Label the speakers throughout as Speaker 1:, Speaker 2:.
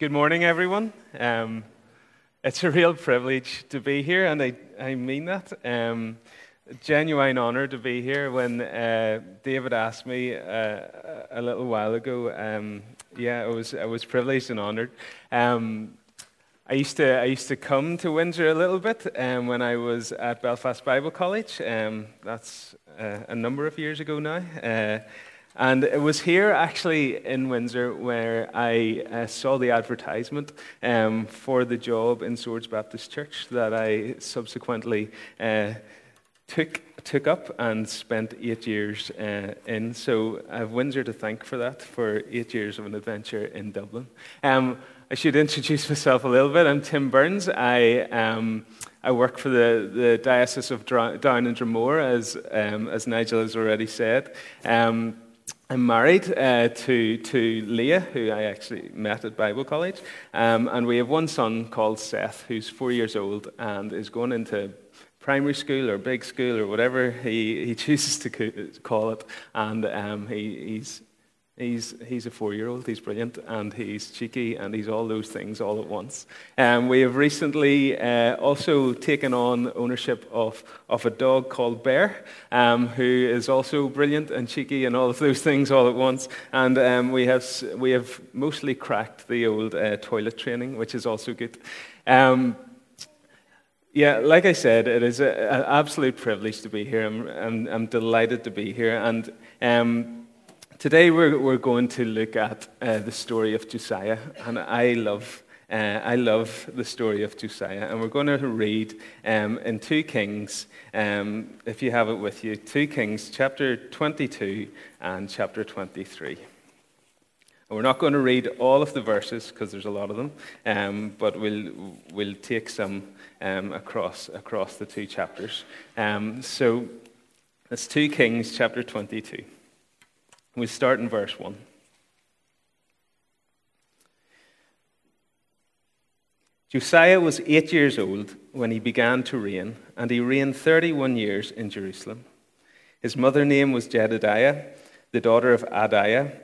Speaker 1: Good morning, everyone. Um, it's a real privilege to be here, and I, I mean that. Um, genuine honor to be here. When uh, David asked me uh, a little while ago, um, yeah, I was, I was privileged and honored. Um, I used, to, I used to come to Windsor a little bit um, when I was at Belfast Bible College. Um, that's uh, a number of years ago now. Uh, and it was here, actually, in Windsor, where I uh, saw the advertisement um, for the job in Swords Baptist Church that I subsequently uh, took, took up and spent eight years uh, in. So I have Windsor to thank for that, for eight years of an adventure in Dublin. Um, I should introduce myself a little bit. I'm Tim Burns. I, um, I work for the, the Diocese of Down and Dromore, as, um, as Nigel has already said. I'm married uh, to, to Leah, who I actually met at Bible College. Um, and we have one son called Seth, who's four years old and is going into primary school or big school or whatever he, he chooses to call it. And um, he, he's He's, he's a four year old, he's brilliant, and he's cheeky, and he's all those things all at once. Um, we have recently uh, also taken on ownership of, of a dog called Bear, um, who is also brilliant and cheeky and all of those things all at once. And um, we, have, we have mostly cracked the old uh, toilet training, which is also good. Um, yeah, like I said, it is an absolute privilege to be here. I'm, I'm, I'm delighted to be here. And um, Today we're, we're going to look at uh, the story of Josiah, and I love, uh, I love the story of Josiah. And we're going to read um, in 2 Kings, um, if you have it with you, 2 Kings chapter 22 and chapter 23. And we're not going to read all of the verses because there's a lot of them, um, but we'll, we'll take some um, across, across the two chapters. Um, so that's 2 Kings chapter 22. We start in verse 1. Josiah was eight years old when he began to reign, and he reigned 31 years in Jerusalem. His mother name was Jedidiah, the daughter of Adaiah,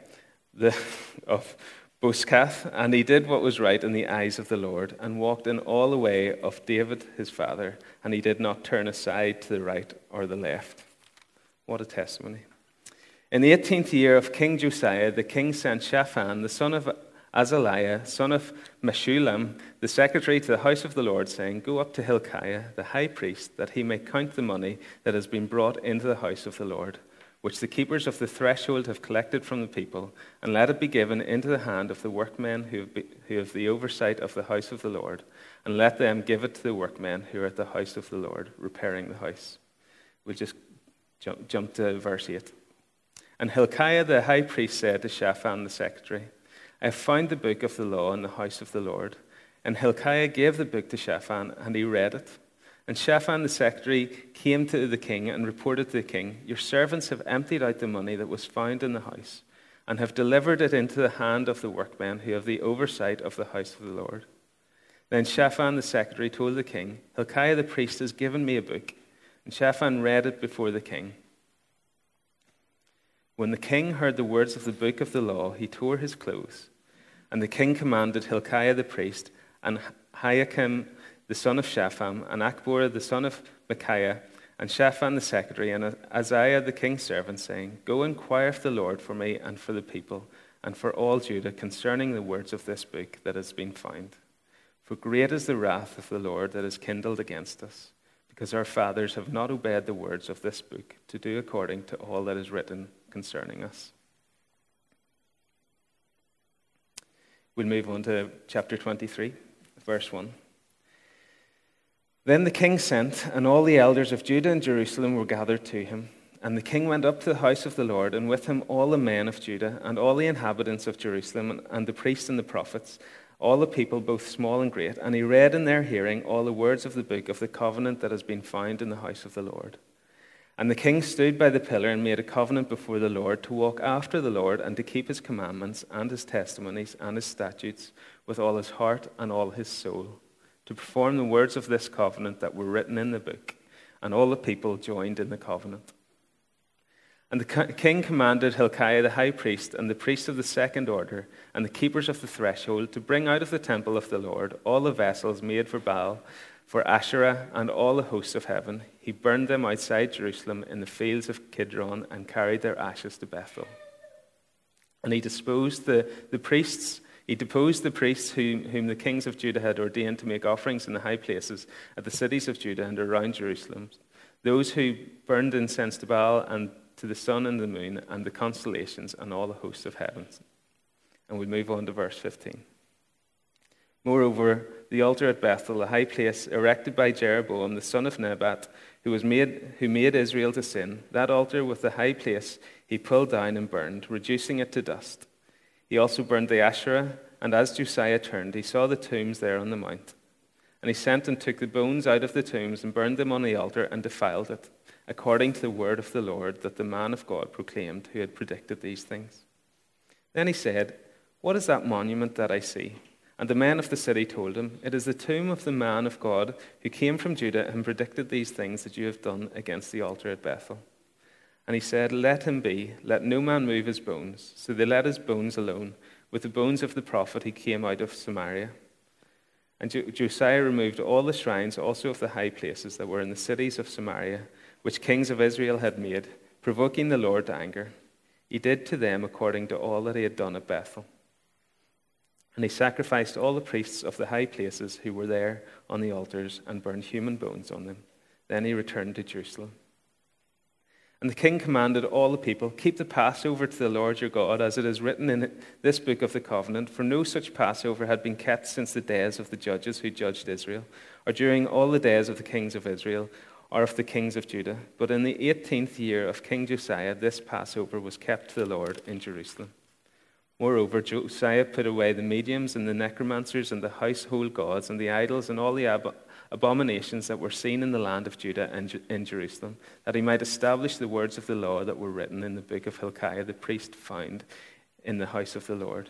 Speaker 1: the, of Bozkath, and he did what was right in the eyes of the Lord, and walked in all the way of David his father, and he did not turn aside to the right or the left. What a testimony. In the 18th year of King Josiah, the king sent Shaphan, the son of Azaliah, son of Meshullam, the secretary to the house of the Lord, saying, Go up to Hilkiah, the high priest, that he may count the money that has been brought into the house of the Lord, which the keepers of the threshold have collected from the people, and let it be given into the hand of the workmen who have, be, who have the oversight of the house of the Lord, and let them give it to the workmen who are at the house of the Lord, repairing the house. We'll just jump, jump to verse 8. And Hilkiah the high priest said to Shaphan the secretary, I have found the book of the law in the house of the Lord. And Hilkiah gave the book to Shaphan, and he read it. And Shaphan the secretary came to the king and reported to the king, Your servants have emptied out the money that was found in the house, and have delivered it into the hand of the workmen who have the oversight of the house of the Lord. Then Shaphan the secretary told the king, Hilkiah the priest has given me a book. And Shaphan read it before the king. When the king heard the words of the book of the law, he tore his clothes. And the king commanded Hilkiah the priest, and Ahikam the son of Shaphan, and Achbor the son of Micaiah, and Shaphan the secretary, and Isaiah the king's servant, saying, Go inquire of the Lord for me and for the people, and for all Judah concerning the words of this book that has been found. For great is the wrath of the Lord that is kindled against us, because our fathers have not obeyed the words of this book to do according to all that is written concerning us. We'll move on to chapter 23, verse 1. Then the king sent, and all the elders of Judah and Jerusalem were gathered to him. And the king went up to the house of the Lord, and with him all the men of Judah, and all the inhabitants of Jerusalem, and the priests and the prophets, all the people, both small and great. And he read in their hearing all the words of the book of the covenant that has been found in the house of the Lord. And the king stood by the pillar and made a covenant before the Lord to walk after the Lord and to keep his commandments and his testimonies and his statutes with all his heart and all his soul, to perform the words of this covenant that were written in the book. And all the people joined in the covenant. And the king commanded Hilkiah the high priest and the priests of the second order and the keepers of the threshold to bring out of the temple of the Lord all the vessels made for Baal, for Asherah, and all the hosts of heaven. He burned them outside Jerusalem in the fields of Kidron and carried their ashes to Bethel. And he disposed the, the priests, he deposed the priests whom, whom the kings of Judah had ordained to make offerings in the high places at the cities of Judah and around Jerusalem, those who burned incense to Baal and to the sun and the moon and the constellations and all the hosts of heavens. And we move on to verse 15. Moreover, the altar at Bethel, a high place erected by Jeroboam, the son of Nebat, who, was made, who made Israel to sin, that altar with the high place he pulled down and burned, reducing it to dust. He also burned the Asherah, and as Josiah turned, he saw the tombs there on the mount. And he sent and took the bones out of the tombs and burned them on the altar and defiled it according to the word of the Lord that the man of God proclaimed who had predicted these things. Then he said, What is that monument that I see? And the men of the city told him, It is the tomb of the man of God who came from Judah and predicted these things that you have done against the altar at Bethel. And he said, Let him be, let no man move his bones. So they let his bones alone. With the bones of the prophet he came out of Samaria. And Josiah removed all the shrines also of the high places that were in the cities of Samaria which kings of Israel had made, provoking the Lord to anger. He did to them according to all that he had done at Bethel. And he sacrificed all the priests of the high places who were there on the altars and burned human bones on them. Then he returned to Jerusalem. And the king commanded all the people, Keep the Passover to the Lord your God, as it is written in this book of the covenant. For no such Passover had been kept since the days of the judges who judged Israel, or during all the days of the kings of Israel, or of the kings of Judah. But in the 18th year of King Josiah, this Passover was kept to the Lord in Jerusalem. Moreover, Josiah put away the mediums and the necromancers and the household gods and the idols and all the ab- abominations that were seen in the land of Judah and in Jerusalem, that he might establish the words of the law that were written in the book of Hilkiah the priest found in the house of the Lord.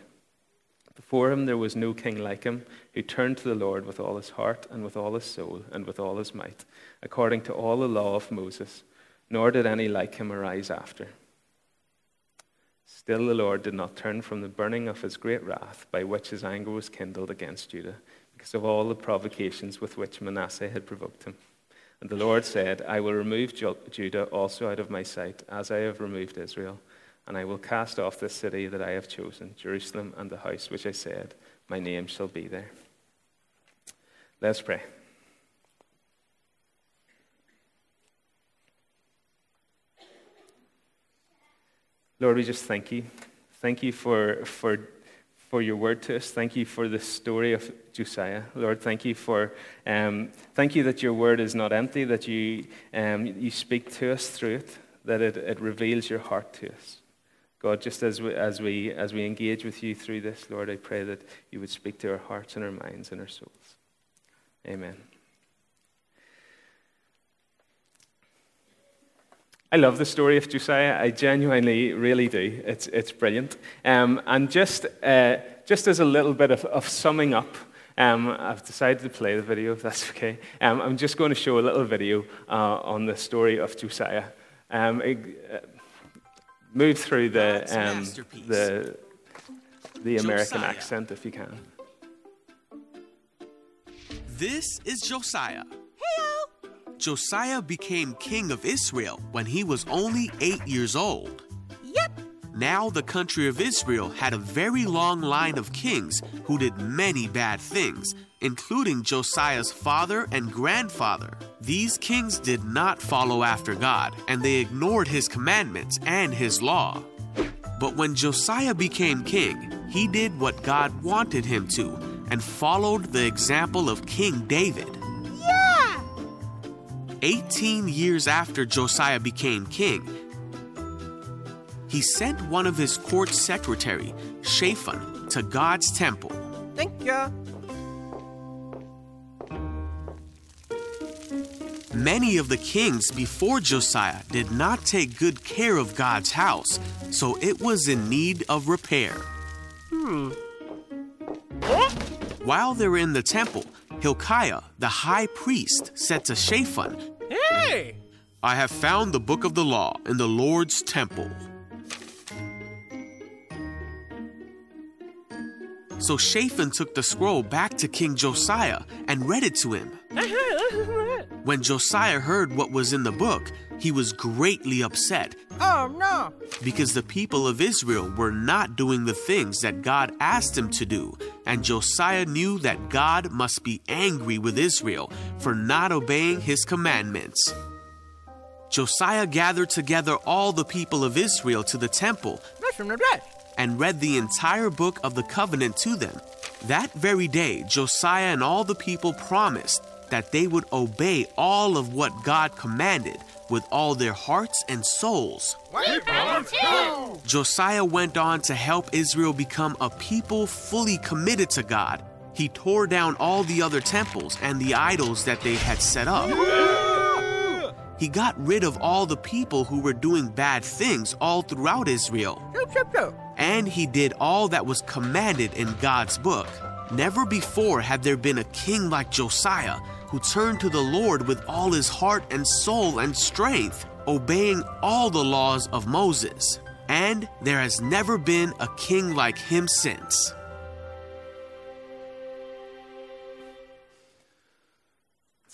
Speaker 1: Before him there was no king like him, who turned to the Lord with all his heart and with all his soul and with all his might, according to all the law of Moses, nor did any like him arise after. Still the Lord did not turn from the burning of his great wrath, by which his anger was kindled against Judah, because of all the provocations with which Manasseh had provoked him. And the Lord said, I will remove Judah also out of my sight, as I have removed Israel and I will cast off the city that I have chosen, Jerusalem, and the house which I said, My name shall be there. Let's pray. Lord, we just thank you. Thank you for, for, for your word to us. Thank you for the story of Josiah. Lord, thank you for um, thank you that your word is not empty, that you, um, you speak to us through it, that it, it reveals your heart to us. God, just as we, as, we, as we engage with you through this, Lord, I pray that you would speak to our hearts and our minds and our souls. Amen. I love the story of Josiah. I genuinely, really do. It's, it's brilliant. Um, and just, uh, just as a little bit of, of summing up, um, I've decided to play the video, if that's okay. Um, I'm just going to show a little video uh, on the story of Josiah. Um, it, uh, move through the, um, the, the American Josiah. accent if you can.
Speaker 2: This is Josiah. Josiah became king of Israel when he was only eight years old.
Speaker 3: Yep.
Speaker 2: Now the country of Israel had a very long line of kings who did many bad things, including Josiah's father and grandfather. These kings did not follow after God, and they ignored his commandments and his law. But when Josiah became king, he did what God wanted him to and followed the example of King David.
Speaker 3: Yeah!
Speaker 2: 18 years after Josiah became king, he sent one of his court secretary, Shaphan, to God's temple.
Speaker 3: Thank you.
Speaker 2: Many of the kings before Josiah did not take good care of God's house, so it was in need of repair.
Speaker 3: Hmm.
Speaker 2: While they're in the temple, Hilkiah, the high priest, said to Shaphan,
Speaker 3: Hey!
Speaker 2: I have found the book of the law in the Lord's temple. So Shaphan took the scroll back to King Josiah and read it to him. When Josiah heard what was in the book, he was greatly upset
Speaker 3: oh no!
Speaker 2: because the people of Israel were not doing the things that God asked him to do, and Josiah knew that God must be angry with Israel for not obeying his commandments. Josiah gathered together all the people of Israel to the temple And read the entire book of the covenant to them. That very day, Josiah and all the people promised that they would obey all of what God commanded with all their hearts and souls. Josiah went on to help Israel become a people fully committed to God. He tore down all the other temples and the idols that they had set up. He got rid of all the people who were doing bad things all throughout Israel. And he did all that was commanded in God's book. Never before had there been a king like Josiah who turned to the Lord with all his heart and soul and strength, obeying all the laws of Moses. And there has never been a king like him since.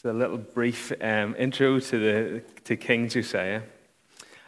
Speaker 1: It's a little brief um, intro to, the, to King Josiah.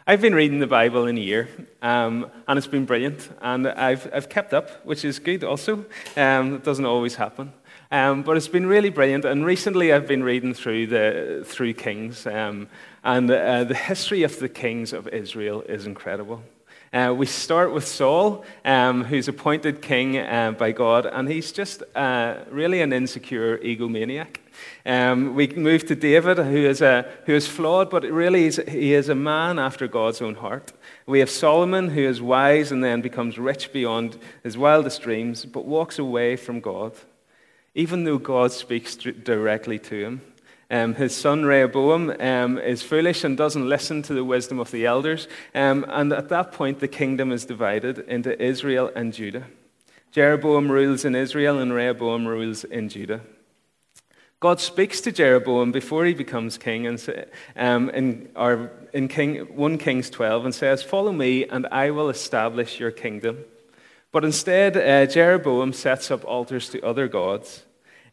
Speaker 1: I've been reading the Bible in a year, um, and it's been brilliant, and I've, I've kept up, which is good also. Um, it doesn't always happen. Um, but it's been really brilliant, and recently I've been reading through, the, through Kings, um, and uh, the history of the kings of Israel is incredible. Uh, we start with Saul, um, who's appointed king uh, by God, and he's just uh, really an insecure egomaniac. Um, we move to David, who is, a, who is flawed, but really is, he is a man after God's own heart. We have Solomon, who is wise and then becomes rich beyond his wildest dreams, but walks away from God, even though God speaks directly to him. Um, his son Rehoboam um, is foolish and doesn't listen to the wisdom of the elders. Um, and at that point, the kingdom is divided into Israel and Judah. Jeroboam rules in Israel, and Rehoboam rules in Judah. God speaks to Jeroboam before he becomes king and, um, in, or in king, 1 Kings 12 and says, Follow me, and I will establish your kingdom. But instead, uh, Jeroboam sets up altars to other gods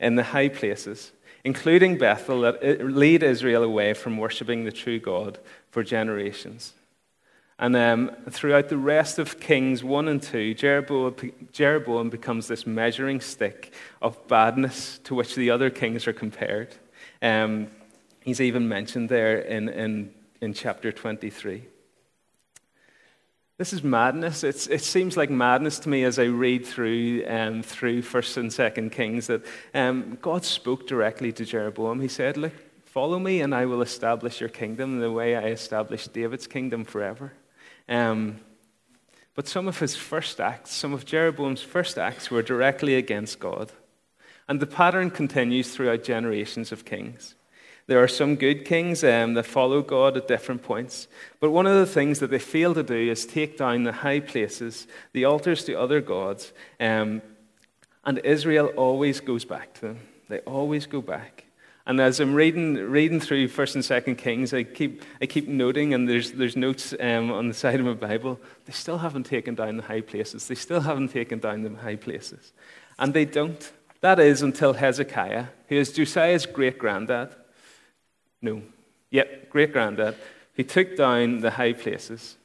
Speaker 1: in the high places including Bethel, that lead Israel away from worshipping the true God for generations. And um, throughout the rest of Kings 1 and 2, Jeroboam, Jeroboam becomes this measuring stick of badness to which the other kings are compared. Um, he's even mentioned there in, in, in chapter 23. This is madness. It's, it seems like madness to me as I read through um, through First and Second Kings that um, God spoke directly to Jeroboam. He said, "Look, follow me, and I will establish your kingdom the way I established David's kingdom forever." Um, but some of his first acts, some of Jeroboam's first acts, were directly against God, and the pattern continues throughout generations of kings. There are some good kings um, that follow God at different points. But one of the things that they fail to do is take down the high places, the altars to other gods. Um, and Israel always goes back to them. They always go back. And as I'm reading, reading through First and Second Kings, I keep, I keep noting, and there's, there's notes um, on the side of my Bible, they still haven't taken down the high places. They still haven't taken down the high places. And they don't. That is until Hezekiah, who is Josiah's great granddad, no. Yep, great granddad. He took down the high places.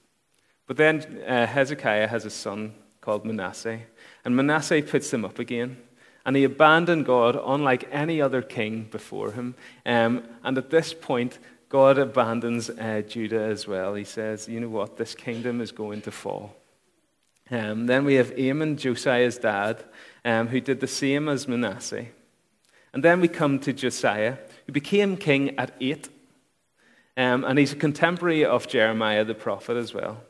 Speaker 1: But then uh, Hezekiah has a son called Manasseh, and Manasseh puts them up again. And he abandoned God unlike any other king before him. Um, and at this point, God abandons uh, Judah as well. He says, You know what? This kingdom is going to fall. Um, then we have Amon, Josiah's dad, um, who did the same as Manasseh. And then we come to Josiah, who became king at eight. Um, and he's a contemporary of Jeremiah the prophet as well.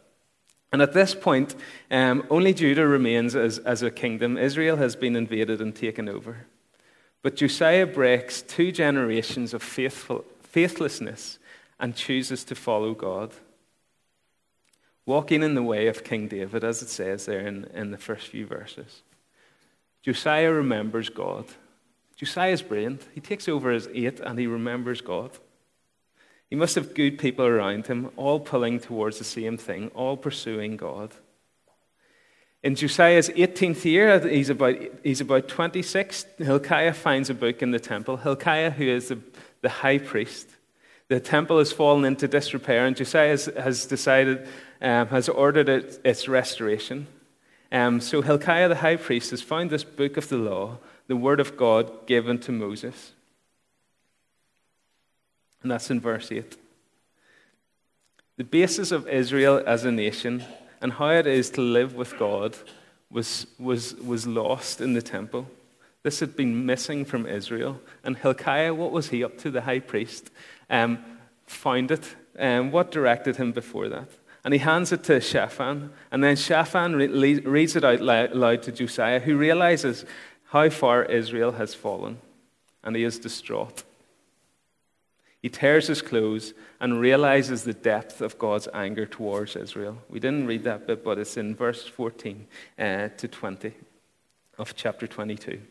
Speaker 1: And at this point, um, only Judah remains as, as a kingdom. Israel has been invaded and taken over. But Josiah breaks two generations of faithful, faithlessness and chooses to follow God. Walking in the way of King David, as it says there in, in the first few verses. Josiah remembers God. Josiah is brilliant. He takes over as eight and he remembers God. He must have good people around him, all pulling towards the same thing, all pursuing God. In Josiah's 18th year, he's about, he's about 26, Hilkiah finds a book in the temple. Hilkiah, who is the, the high priest, the temple has fallen into disrepair, and Josiah has, has decided, um, has ordered it, its restoration. Um, so Hilkiah the high priest has found this book of the law, the word of God given to Moses. And that's in verse 8. The basis of Israel as a nation and how it is to live with God was, was, was lost in the temple. This had been missing from Israel. And Hilkiah, what was he up to, the high priest? Um, found it. Um, what directed him before that? And he hands it to Shaphan. And then Shaphan re- reads it out loud to Josiah, who realizes how far Israel has fallen. And he is distraught. He tears his clothes and realizes the depth of God's anger towards Israel. We didn't read that bit, but it's in verse 14 uh, to 20 of chapter 22.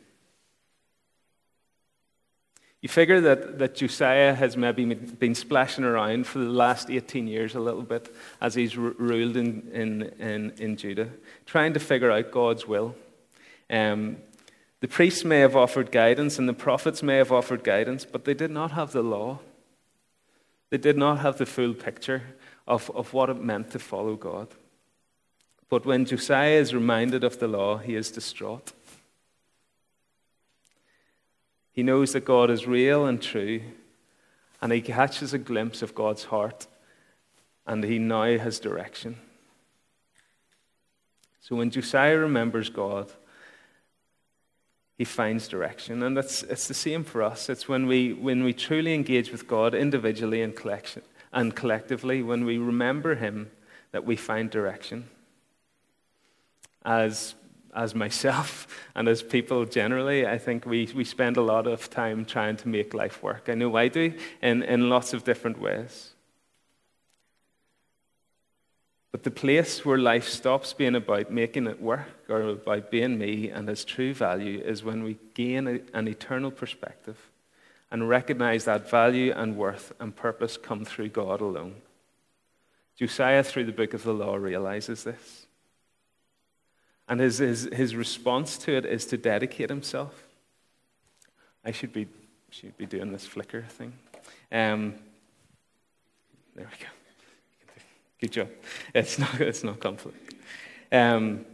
Speaker 1: You figure that, that Josiah has maybe been splashing around for the last 18 years a little bit as he's ruled in, in, in, in Judah, trying to figure out God's will. Um, the priests may have offered guidance and the prophets may have offered guidance, but they did not have the law. They did not have the full picture of, of what it meant to follow God. But when Josiah is reminded of the law, he is distraught. He knows that God is real and true, and he catches a glimpse of God's heart, and he now has direction. So when Josiah remembers God, he finds direction. And that's, it's the same for us. It's when we, when we truly engage with God individually and, collection, and collectively, when we remember Him, that we find direction. As, as myself and as people generally, I think we, we spend a lot of time trying to make life work. I know I do in, in lots of different ways. But the place where life stops being about making it work or about being me and its true value is when we gain a, an eternal perspective and recognize that value and worth and purpose come through God alone. Josiah, through the book of the law, realizes this. And his, his, his response to it is to dedicate himself. I should be, should be doing this flicker thing. Um, there we go. Good job. It's not, it's not conflict. Um,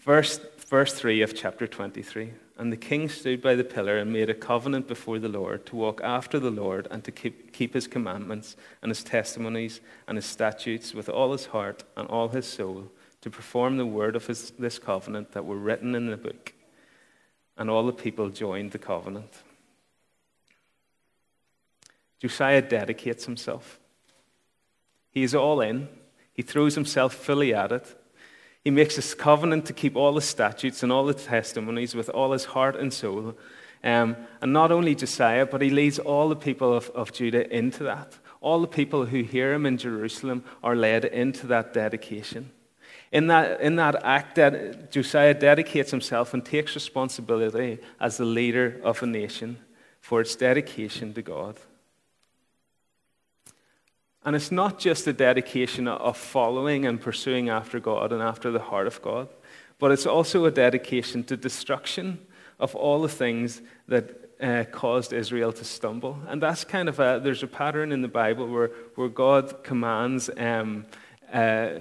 Speaker 1: verse, verse 3 of chapter 23. And the king stood by the pillar and made a covenant before the Lord to walk after the Lord and to keep, keep his commandments and his testimonies and his statutes with all his heart and all his soul, to perform the word of his, this covenant that were written in the book. And all the people joined the covenant. Josiah dedicates himself. He's all in. He throws himself fully at it. He makes this covenant to keep all the statutes and all the testimonies with all his heart and soul. Um, and not only Josiah, but he leads all the people of, of Judah into that. All the people who hear him in Jerusalem are led into that dedication. In that, in that act, that Josiah dedicates himself and takes responsibility as the leader of a nation for its dedication to God. And it's not just a dedication of following and pursuing after God and after the heart of God, but it's also a dedication to destruction of all the things that uh, caused Israel to stumble. And that's kind of a, there's a pattern in the Bible where, where God commands um, uh,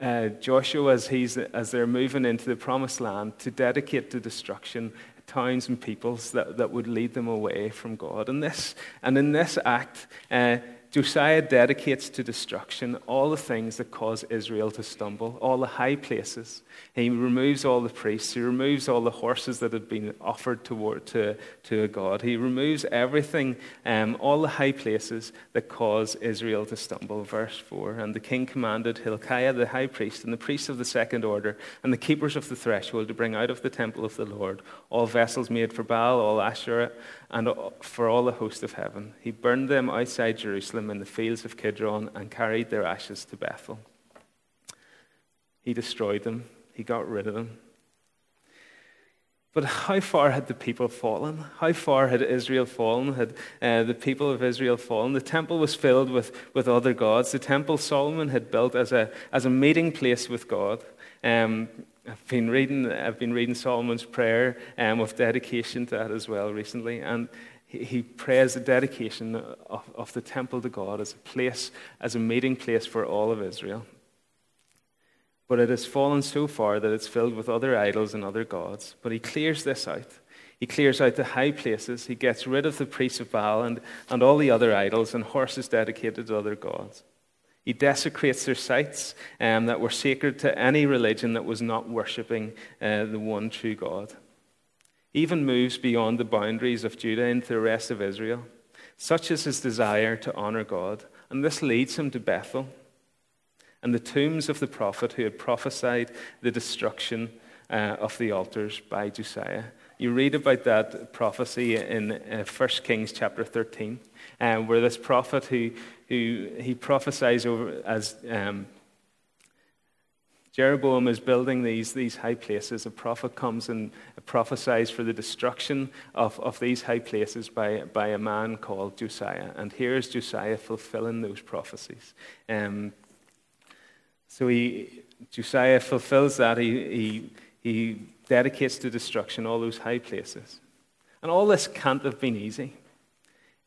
Speaker 1: uh, Joshua, as, he's, as they're moving into the promised land, to dedicate to destruction towns and peoples that, that would lead them away from God. And, this, and in this act, uh, Josiah dedicates to destruction all the things that cause Israel to stumble, all the high places. He removes all the priests. He removes all the horses that had been offered toward, to, to a god. He removes everything, um, all the high places that cause Israel to stumble. Verse 4 And the king commanded Hilkiah the high priest and the priests of the second order and the keepers of the threshold to bring out of the temple of the Lord all vessels made for Baal, all Asherah, and for all the host of heaven. He burned them outside Jerusalem in the fields of Kidron and carried their ashes to Bethel. He destroyed them, he got rid of them. But how far had the people fallen? How far had Israel fallen? Had uh, the people of Israel fallen? The temple was filled with, with other gods. The temple Solomon had built as a, as a meeting place with God. Um, I've been reading, I've been reading Solomon's prayer um, with dedication to that as well recently. And he, he prays the dedication of, of the temple to God as a place, as a meeting place for all of Israel. But it has fallen so far that it's filled with other idols and other gods. But he clears this out. He clears out the high places. He gets rid of the priests of Baal and, and all the other idols and horses dedicated to other gods. He desecrates their sites um, that were sacred to any religion that was not worshipping uh, the one true God. He even moves beyond the boundaries of Judah into the rest of Israel. Such is his desire to honor God, and this leads him to Bethel and the tombs of the prophet who had prophesied the destruction uh, of the altars by Josiah. You read about that prophecy in uh, 1 Kings chapter 13, um, where this prophet who, who he prophesies over as um, Jeroboam is building these, these high places. A prophet comes and prophesies for the destruction of, of these high places by, by a man called Josiah. And here is Josiah fulfilling those prophecies. Um, so he, Josiah fulfills that. He, he, he dedicates to destruction all those high places. And all this can't have been easy.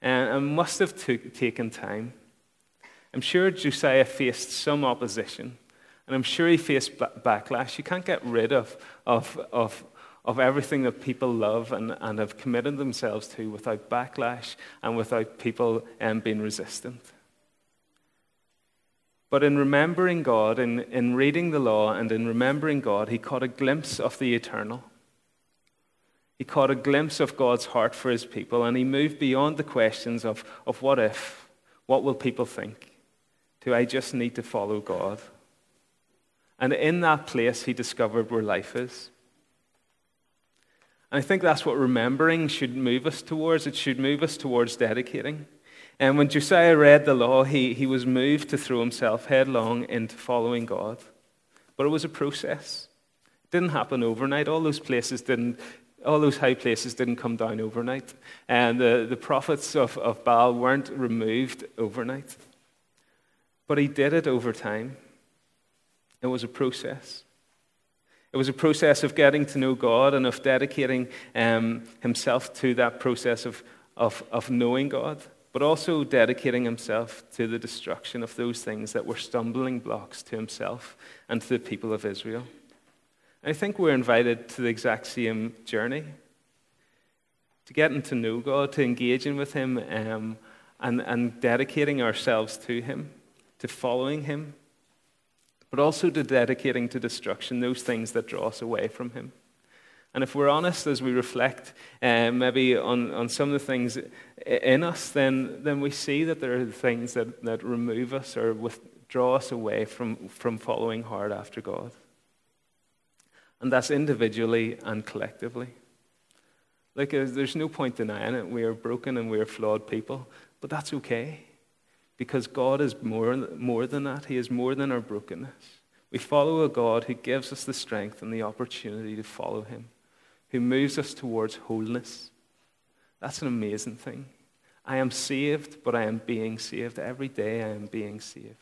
Speaker 1: And it must have took, taken time. I'm sure Josiah faced some opposition. And I'm sure he faced backlash. You can't get rid of, of, of, of everything that people love and, and have committed themselves to without backlash and without people um, being resistant. But in remembering God, in, in reading the law and in remembering God, he caught a glimpse of the eternal. He caught a glimpse of God's heart for his people, and he moved beyond the questions of, of what if, what will people think, to I just need to follow God. And in that place, he discovered where life is. And I think that's what remembering should move us towards. It should move us towards dedicating. And when Josiah read the law, he, he was moved to throw himself headlong into following God. But it was a process. It didn't happen overnight. All those places didn't, all those high places didn't come down overnight. And the, the prophets of, of Baal weren't removed overnight. But he did it over time. It was a process. It was a process of getting to know God and of dedicating um, himself to that process of, of, of knowing God but also dedicating himself to the destruction of those things that were stumbling blocks to himself and to the people of Israel. I think we're invited to the exact same journey to getting to know God, to engaging with Him, um, and, and dedicating ourselves to Him, to following Him, but also to dedicating to destruction those things that draw us away from Him. And if we're honest as we reflect uh, maybe on, on some of the things in us, then, then we see that there are things that, that remove us or withdraw us away from, from following hard after God. And that's individually and collectively. Like, uh, there's no point denying it. We are broken and we are flawed people, but that's okay because God is more, more than that. He is more than our brokenness. We follow a God who gives us the strength and the opportunity to follow Him who moves us towards wholeness. That's an amazing thing. I am saved, but I am being saved. Every day I am being saved.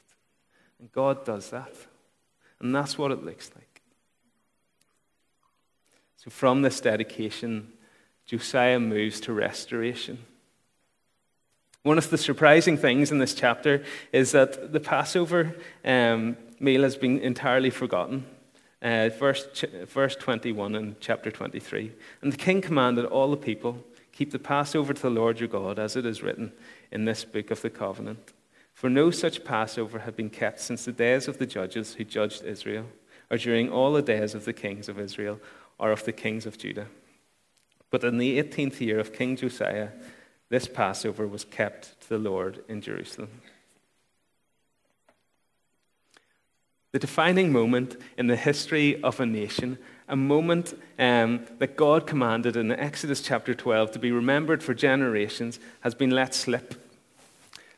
Speaker 1: And God does that. And that's what it looks like. So from this dedication, Josiah moves to restoration. One of the surprising things in this chapter is that the Passover um, meal has been entirely forgotten uh, verse, verse 21 in chapter 23. And the king commanded all the people, Keep the Passover to the Lord your God, as it is written in this book of the covenant. For no such Passover had been kept since the days of the judges who judged Israel, or during all the days of the kings of Israel, or of the kings of Judah. But in the 18th year of King Josiah, this Passover was kept to the Lord in Jerusalem. the defining moment in the history of a nation, a moment um, that God commanded in Exodus chapter 12 to be remembered for generations, has been let slip.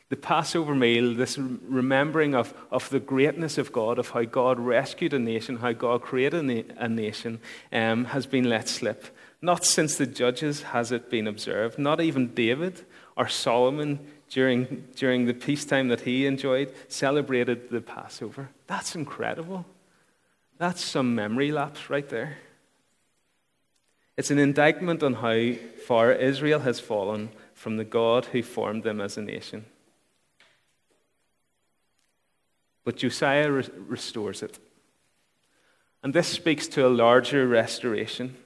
Speaker 1: The Passover meal, this remembering of, of the greatness of God, of how God rescued a nation, how God created a nation, um, has been let slip Not since the judges has it been observed. Not even David or Solomon, during, during the peacetime that he enjoyed, celebrated the Passover. That's incredible. That's some memory lapse right there. It's an indictment on how far Israel has fallen from the God who formed them as a nation. But Josiah re- restores it. And this speaks to a larger restoration.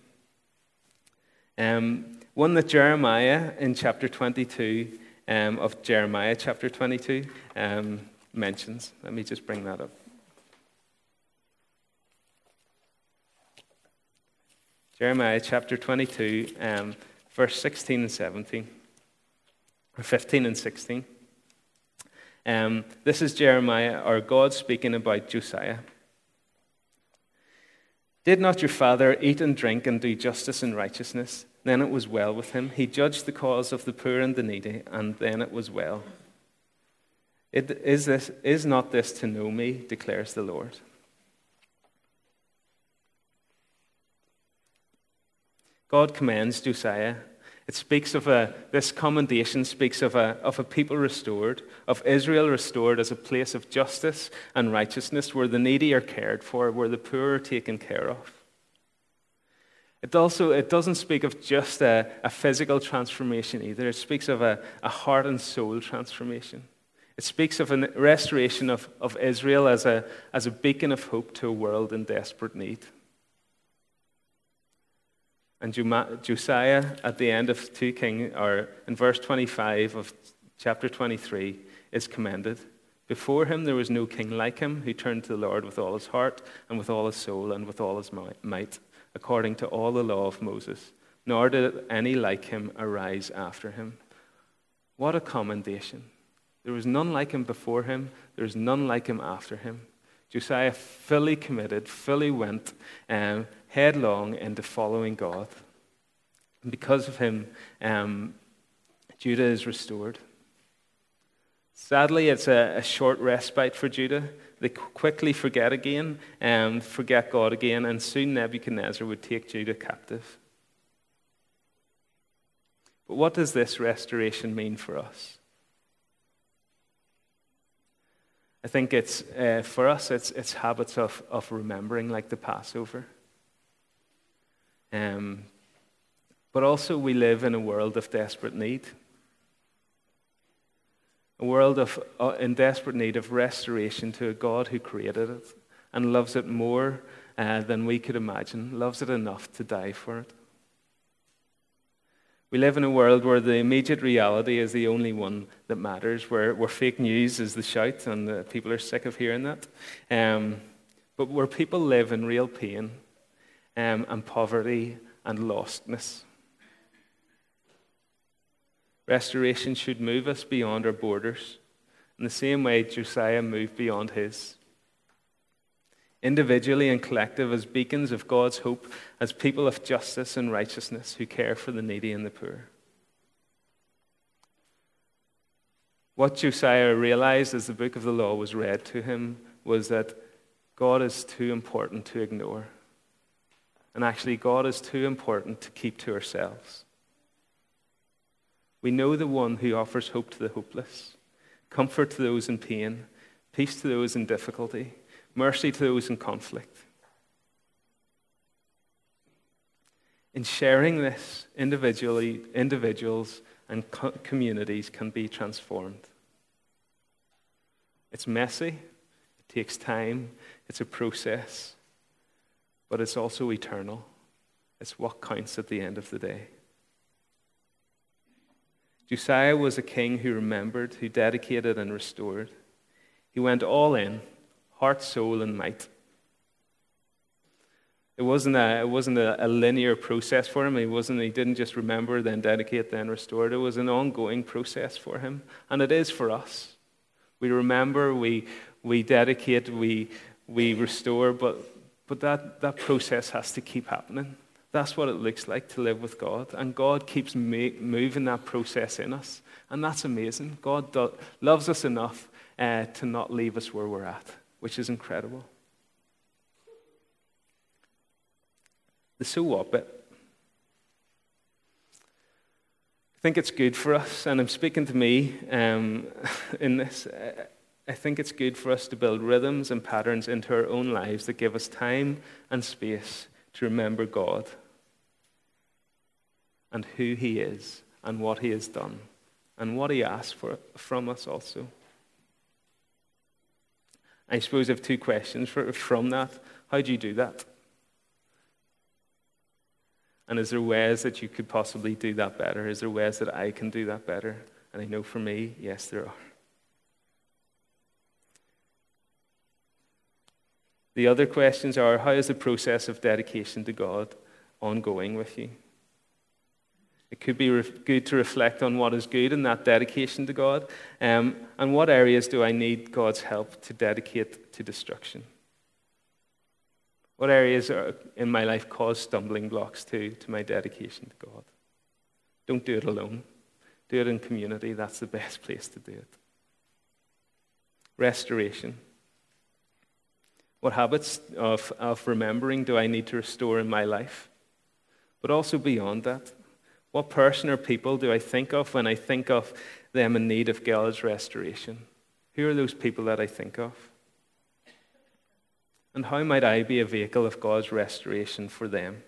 Speaker 1: Um, one that Jeremiah in chapter 22 um, of Jeremiah chapter 22 um, mentions. Let me just bring that up. Jeremiah chapter 22, um, verse 16 and 17, or 15 and 16. Um, this is Jeremiah, or God speaking about Josiah. Did not your father eat and drink and do justice and righteousness? Then it was well with him. He judged the cause of the poor and the needy, and then it was well. It, is, this, is not this to know me, declares the Lord? God commends Josiah. It speaks of a, this commendation speaks of a, of a people restored, of Israel restored as a place of justice and righteousness where the needy are cared for, where the poor are taken care of. It also it doesn't speak of just a, a physical transformation either. It speaks of a, a heart and soul transformation. It speaks of a restoration of, of Israel as a, as a beacon of hope to a world in desperate need. And Josiah, at the end of 2 Kings, or in verse 25 of chapter 23, is commended. Before him there was no king like him who turned to the Lord with all his heart and with all his soul and with all his might, according to all the law of Moses. Nor did any like him arise after him. What a commendation! There was none like him before him, there was none like him after him. Josiah fully committed, fully went um, headlong into following God. And because of him, um, Judah is restored. Sadly, it's a, a, short respite for Judah. They quickly forget again and um, forget God again, and soon Nebuchadnezzar would take Judah captive. But what does this restoration mean for us? I think it's, uh, for us, it's, it's habits of, of remembering, like the Passover. Um, but also, we live in a world of desperate need. A world of, uh, in desperate need of restoration to a God who created it and loves it more uh, than we could imagine, loves it enough to die for it. We live in a world where the immediate reality is the only one that matters, where, where fake news is the shout, and people are sick of hearing that. Um, but where people live in real pain um, and poverty and lostness. Restoration should move us beyond our borders in the same way Josiah moved beyond his individually and collective, as beacons of God's hope, as people of justice and righteousness who care for the needy and the poor. What Josiah realized as the book of the law was read to him was that God is too important to ignore. And actually, God is too important to keep to ourselves. We know the one who offers hope to the hopeless, comfort to those in pain, peace to those in difficulty mercy to those in conflict. In sharing this, individually, individuals and co- communities can be transformed. It's messy, it takes time, it's a process, but it's also eternal. It's what counts at the end of the day. Josiah was a king who remembered, who dedicated and restored. He went all in heart, soul, and might. It wasn't, a, it wasn't a, a, linear process for him. He, wasn't, he didn't just remember, then dedicate, then restore. It was an ongoing process for him. And it is for us. We remember, we, we dedicate, we, we restore, but, but that, that process has to keep happening. That's what it looks like to live with God. And God keeps moving that process in us. And that's amazing. God do- loves us enough uh, to not leave us where we're at which is incredible. The so what bit. I think it's good for us, and I'm speaking to me um, in this. I think it's good for us to build rhythms and patterns into our own lives that give us time and space to remember God and who He is and what He has done and what He asks for, from us also. I suppose I have two questions for, from that. How do you do that? And is there ways that you could possibly do that better? Is there ways that I can do that better? And I know for me, yes, there are. The other questions are how is the process of dedication to God ongoing with you? It could be good to reflect on what is good in that dedication to God um, and what areas do I need God's help to dedicate to destruction. What areas are, in my life cause stumbling blocks to, to my dedication to God? Don't do it alone. Do it in community. That's the best place to do it. Restoration. What habits of, of remembering do I need to restore in my life? But also beyond that, what person or people do I think of when I think of them in need of God's restoration? Who are those people that I think of? And how might I be a vehicle of God's restoration for them?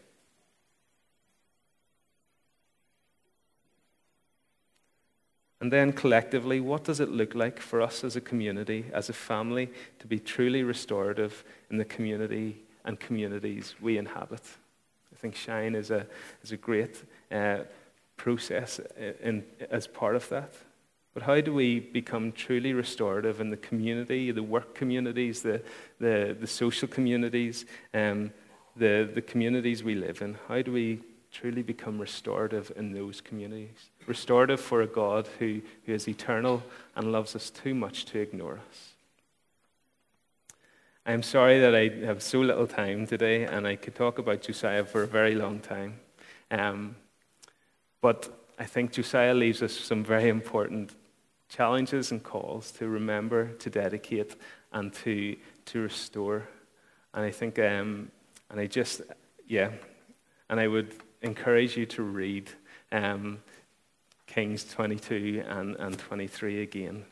Speaker 1: And then collectively, what does it look like for us as a community, as a family, to be truly restorative in the community and communities we inhabit? I think Shine is a, is a great uh, process in, as part of that. But how do we become truly restorative in the community, the work communities, the, the, the social communities, um, the, the communities we live in? How do we truly become restorative in those communities? Restorative for a God who, who is eternal and loves us too much to ignore us. I'm sorry that I have so little time today, and I could talk about Josiah for a very long time. Um, but I think Josiah leaves us some very important challenges and calls to remember, to dedicate, and to, to restore. And I think, um, and I just, yeah, and I would encourage you to read um, Kings 22 and, and 23 again,